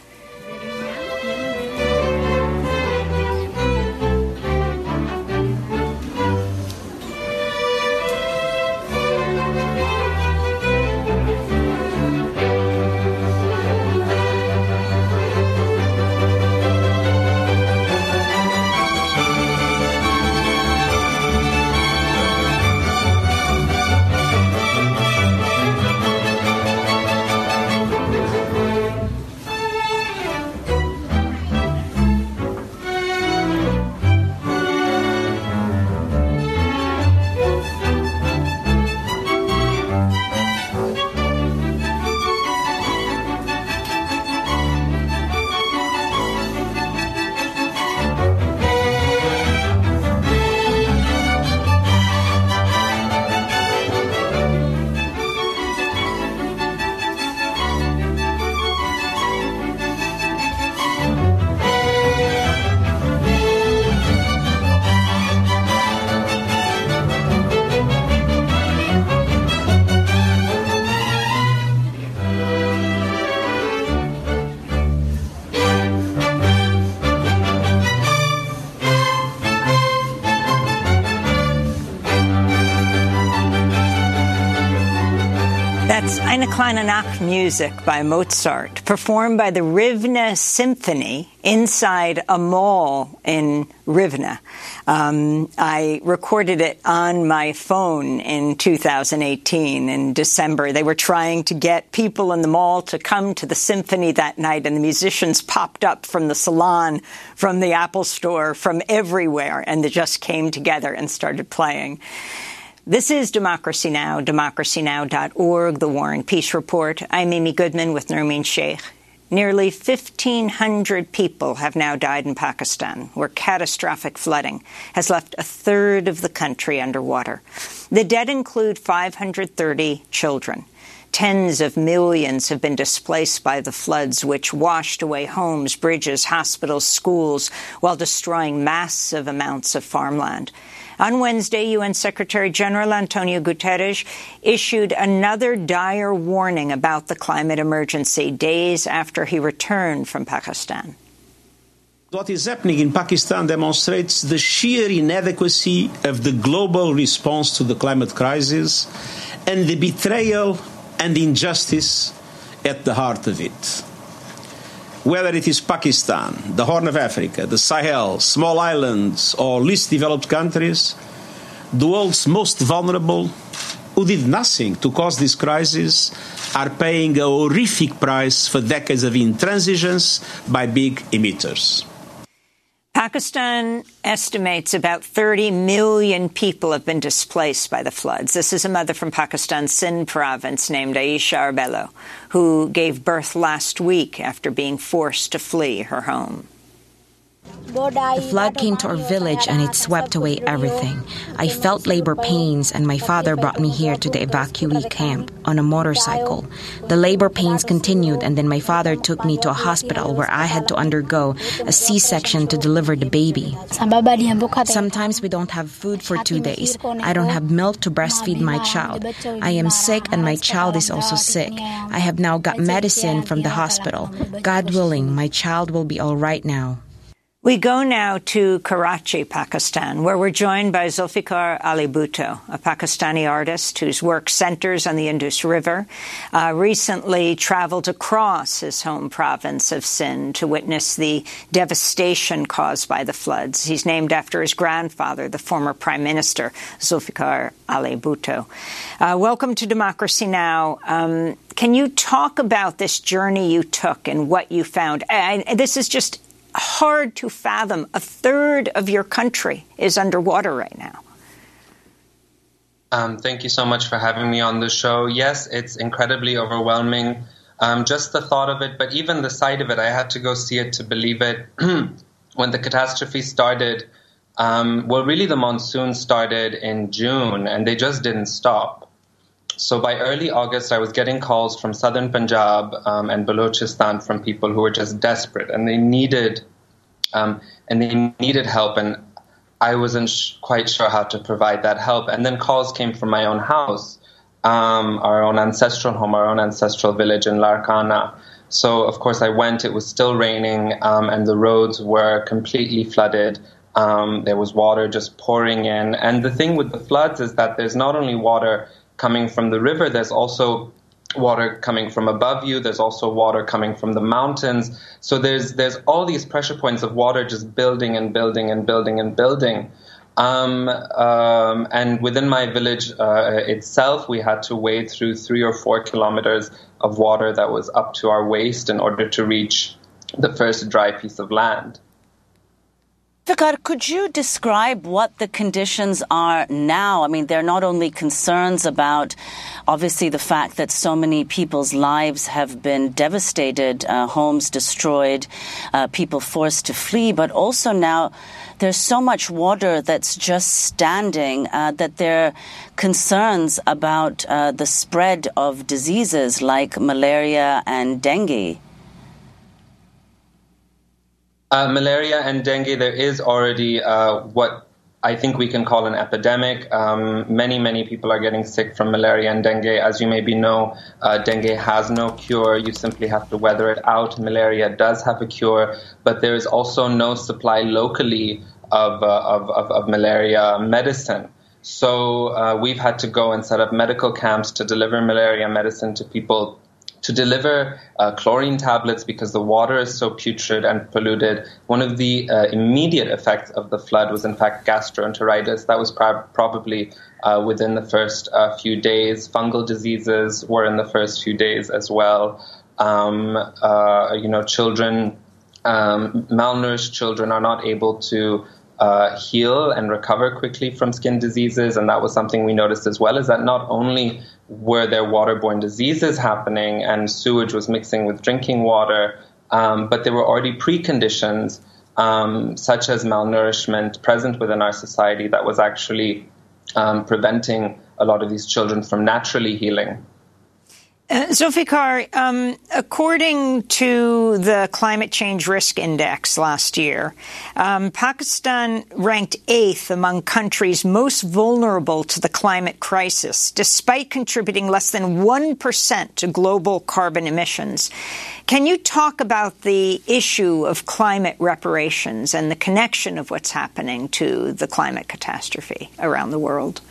Eine kleine Nachtmusik by Mozart, performed by the Rivne Symphony inside a mall in Rivne. Um, I recorded it on my phone in 2018 in December. They were trying to get people in the mall to come to the symphony that night, and the musicians popped up from the salon, from the Apple store, from everywhere, and they just came together and started playing. This is Democracy Now!, democracynow.org, The War and Peace Report. I'm Amy Goodman with Nermeen Sheikh. Nearly 1,500 people have now died in Pakistan, where catastrophic flooding has left a third of the country underwater. The dead include 530 children. Tens of millions have been displaced by the floods, which washed away homes, bridges, hospitals, schools, while destroying massive amounts of farmland. On Wednesday, UN Secretary General Antonio Guterres issued another dire warning about the climate emergency days after he returned from Pakistan. What is happening in Pakistan demonstrates the sheer inadequacy of the global response to the climate crisis and the betrayal and injustice at the heart of it whether it is Pakistan, the Horn of Africa, the Sahel, small islands, or least developed countries, the world's most vulnerable, who did nothing to cause this crisis, are paying a horrific price for decades of intransigence by big emitters. Pakistan estimates about 30 million people have been displaced by the floods. This is a mother from Pakistan's Sindh province named Aisha Arbelo, who gave birth last week after being forced to flee her home. The flood came to our village and it swept away everything. I felt labor pains, and my father brought me here to the evacuee camp on a motorcycle. The labor pains continued, and then my father took me to a hospital where I had to undergo a C section to deliver the baby. Sometimes we don't have food for two days. I don't have milk to breastfeed my child. I am sick, and my child is also sick. I have now got medicine from the hospital. God willing, my child will be all right now. We go now to Karachi, Pakistan, where we're joined by Zulfikar Ali Bhutto, a Pakistani artist whose work centers on the Indus River, uh, recently traveled across his home province of Sindh to witness the devastation caused by the floods. He's named after his grandfather, the former Prime Minister, Zulfikar Ali Bhutto. Uh, welcome to Democracy Now! Um, can you talk about this journey you took and what you found? And this is just hard to fathom. A third of your country is underwater right now. Um, thank you so much for having me on the show. Yes, it's incredibly overwhelming. Um, just the thought of it, but even the sight of it, I had to go see it to believe it. when the catastrophe started, um, well, really the monsoon started in June and they just didn't stop. So by early August, I was getting calls from southern Punjab um, and Balochistan from people who were just desperate and they needed um, and they needed help. And I wasn't sh- quite sure how to provide that help. And then calls came from my own house, um, our own ancestral home, our own ancestral village in Larkana. So, of course, I went. It was still raining, um, and the roads were completely flooded. Um, there was water just pouring in. And the thing with the floods is that there's not only water coming from the river, there's also water coming from above you. There's also water coming from the mountains. So there's there's all these pressure points of water just building and building and building and building. Um, um, and within my village uh, itself, we had to wade through three or four kilometers of water that was up to our waist in order to reach the first dry piece of land. Vikar, could you describe what the conditions are now? I mean, there are not only concerns about, obviously, the fact that so many people's lives have been devastated, uh, homes destroyed, uh, people forced to flee, but also now there's so much water that's just standing uh, that there are concerns about uh, the spread of diseases like malaria and dengue. Uh, malaria and dengue, there is already uh, what I think we can call an epidemic. Um, many, many people are getting sick from malaria and dengue. As you maybe know, uh, dengue has no cure. You simply have to weather it out. Malaria does have a cure, but there is also no supply locally of, uh, of, of, of, malaria medicine. So uh, we've had to go and set up medical camps to deliver malaria medicine to people to deliver uh, chlorine tablets because the water is so putrid and polluted. One of the uh, immediate effects of the flood was, in fact, gastroenteritis. That was pro- probably uh, within the first uh, few days. Fungal diseases were in the first few days as well. Um, uh, you know, children, um, malnourished children are not able to uh, heal and recover quickly from skin diseases, and that was something we noticed as well. Is that not only were there waterborne diseases happening and sewage was mixing with drinking water, um, but there were already preconditions um, such as malnourishment present within our society that was actually um, preventing a lot of these children from naturally healing. Uh, Zulfikar, um, according to the Climate Change Risk Index last year, um, Pakistan ranked eighth among countries most vulnerable to the climate crisis, despite contributing less than 1% to global carbon emissions. Can you talk about the issue of climate reparations and the connection of what's happening to the climate catastrophe around the world?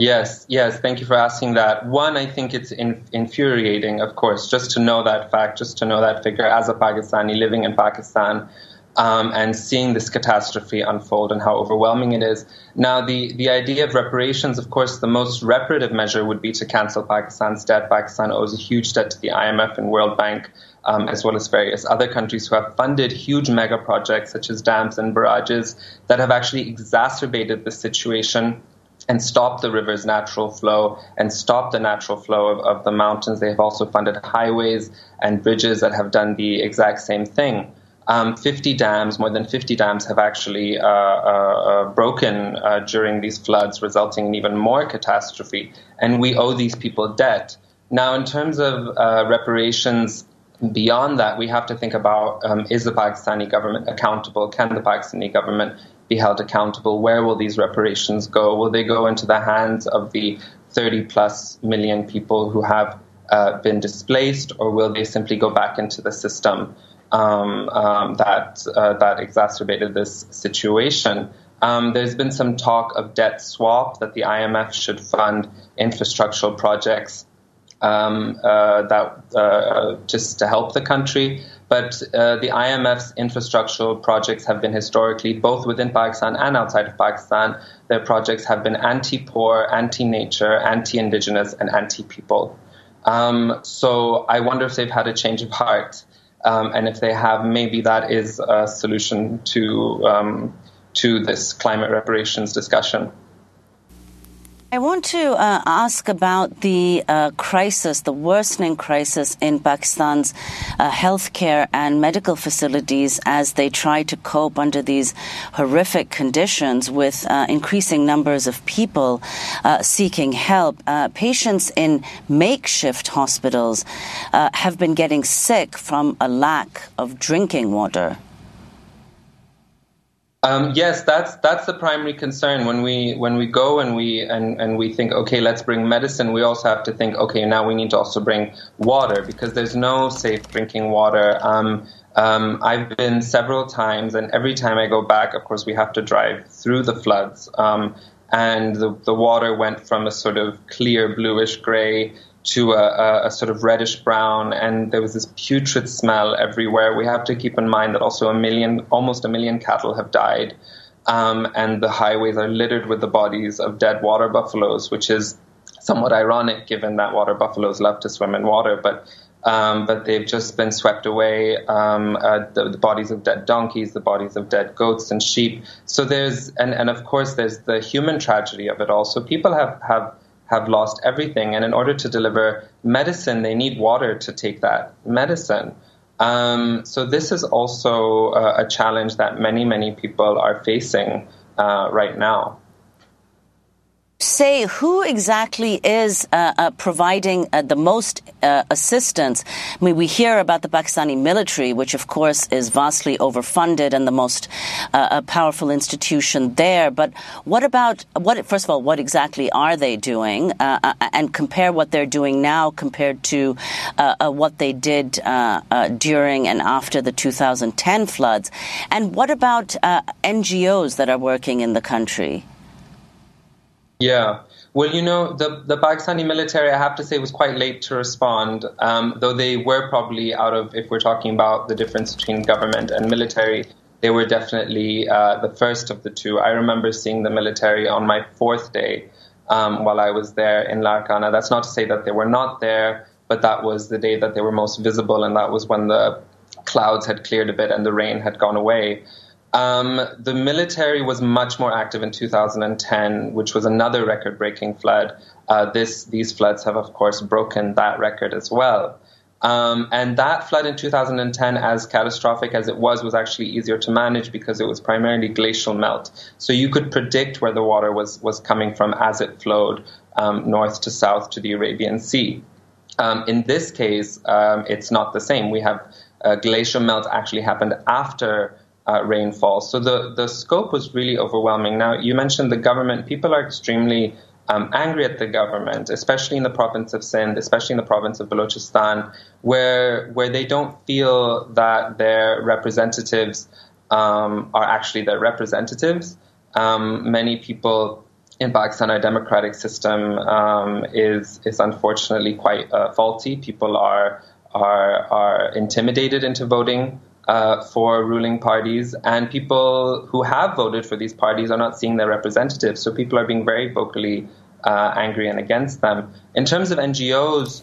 Yes, yes. Thank you for asking that. One, I think it's in, infuriating, of course, just to know that fact, just to know that figure as a Pakistani living in Pakistan. Um, and seeing this catastrophe unfold and how overwhelming it is. Now, the, the idea of reparations, of course, the most reparative measure would be to cancel Pakistan's debt. Pakistan owes a huge debt to the IMF and World Bank, um, as well as various other countries who have funded huge mega projects such as dams and barrages that have actually exacerbated the situation and stop the river's natural flow and stop the natural flow of, of, the mountains. They have also funded highways and bridges that have done the exact same thing. Um, 50 dams, more than 50 dams, have actually uh, uh, uh, broken uh, during these floods, resulting in even more catastrophe. And we owe these people debt. Now, in terms of uh, reparations, beyond that, we have to think about um, is the Pakistani government accountable? Can the Pakistani government be held accountable? Where will these reparations go? Will they go into the hands of the 30 plus million people who have uh, been displaced, or will they simply go back into the system um, um, that uh, that exacerbated this situation? Um, there's been some talk of debt swap that the IMF should fund infrastructural projects um, uh, that uh, just to help the country. But uh, the IMF's infrastructural projects have been historically, both within Pakistan and outside of Pakistan, their projects have been anti poor, anti nature, anti indigenous, and anti people. Um, so I wonder if they've had a change of heart. Um, and if they have, maybe that is a solution to, um, to this climate reparations discussion. I want to uh, ask about the uh, crisis, the worsening crisis in Pakistan's uh, healthcare and medical facilities as they try to cope under these horrific conditions with uh, increasing numbers of people uh, seeking help. Uh, patients in makeshift hospitals have been getting sick from a lack of drinking water. Um, yes, that's that's the primary concern when we when we go and we and, and we think okay let's bring medicine we also have to think okay now we need to also bring water because there's no safe drinking water. Um, um, I've been several times and every time I go back, of course we have to drive through the floods um, and the the water went from a sort of clear bluish gray to a, a, sort of reddish brown, and there was this putrid smell everywhere. We have to keep in mind that also a million, almost a million cattle have died, um, and the highways are littered with the bodies of dead water buffaloes, which is somewhat ironic given that water buffaloes love to swim in water, but. Um, but they've just been swept away. Um, uh, the, the, bodies of dead donkeys, the bodies of dead goats and sheep. So there's, and, and of course, there's the human tragedy of it all. So people have, have have lost everything. And in order to deliver medicine, they need water to take that medicine. Um, so this is also a challenge that many, many people are facing uh, right now say who exactly is uh, uh, providing uh, the most uh, assistance? I mean, we hear about the Pakistani military, which of course is vastly overfunded and the most uh, powerful institution there. But what about what? First of all, what exactly are they doing? Uh, and compare what they're doing now compared to what they did during and after the 2010 floods. And what about NGOs that are working in the country? Yeah. Well, you know, the, the Pakistani military, I have to say, was quite late to respond, um, though they were probably out of, if we're talking about the difference between government and military, they were definitely uh, the first of the two. I remember seeing the military on my fourth day um, while I was there in Larkana. That's not to say that they were not there, but that was the day that they were most visible, and that was when the clouds had cleared a bit and the rain had gone away. Um, the military was much more active in 2010, which was another record-breaking flood. Uh, this, these floods have, of course, broken that record as well. Um, and that flood in 2010, as catastrophic as it was, was actually easier to manage because it was primarily glacial melt. So you could predict where the water was, was coming from as it flowed um, north to south to the Arabian Sea. Um, in this case, um, it's not the same. We have uh, glacial melt actually happened after uh, rainfall. So the, the scope was really overwhelming. Now, you mentioned the government. People are extremely um, angry at the government, especially in the province of Sindh, especially in the province of Balochistan, where, where they don't feel that their representatives um, are actually their representatives. Um, many people in Pakistan, our democratic system um, is is unfortunately quite uh, faulty. People are are are intimidated into voting uh, for ruling parties, and people who have voted for these parties are not seeing their representatives. So people are being very vocally uh, angry and against them. In terms of NGOs,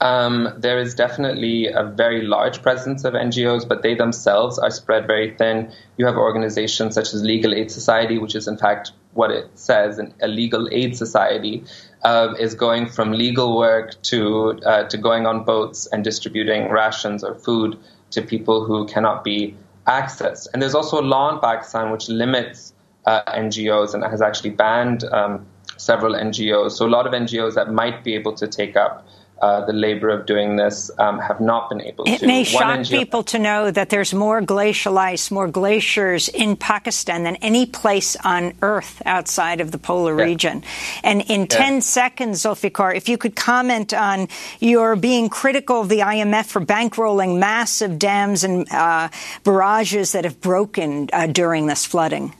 um, there is definitely a very large presence of NGOs, but they themselves are spread very thin. You have organizations such as Legal Aid Society, which is in fact what it says, a legal aid society, uh, is going from legal work to uh, to going on boats and distributing rations or food to people who cannot be accessed. And there's also a law in Pakistan which limits uh, NGOs and has actually banned um, several NGOs. So a lot of NGOs that might be able to take up uh, the labor of doing this um, have not been able it to. It may shock NGO- people to know that there's more glacial ice, more glaciers in Pakistan than any place on Earth outside of the polar yeah. region. And in yeah. 10 seconds, Zulfikar, if you could comment on your being critical of the IMF for bankrolling massive dams and uh, barrages that have broken uh, during this flooding.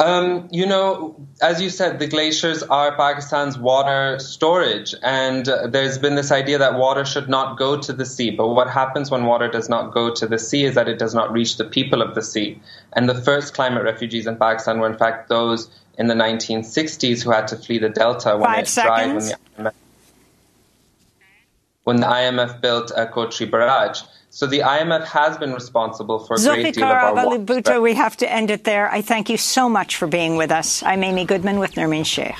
Um, you know, as you said, the glaciers are Pakistan's water storage, and uh, there's been this idea that water should not go to the sea. But what happens when water does not go to the sea is that it does not reach the people of the sea. And the first climate refugees in Pakistan were, in fact, those in the 1960s who had to flee the delta when Five it seconds. dried. When the IMF, when the IMF built a Kotri barrage. So the IMF has been responsible for a Zulfikar great deal of our water. Bhutto, we have to end it there. I thank you so much for being with us. I'm Amy Goodman with Nermeen Sheikh.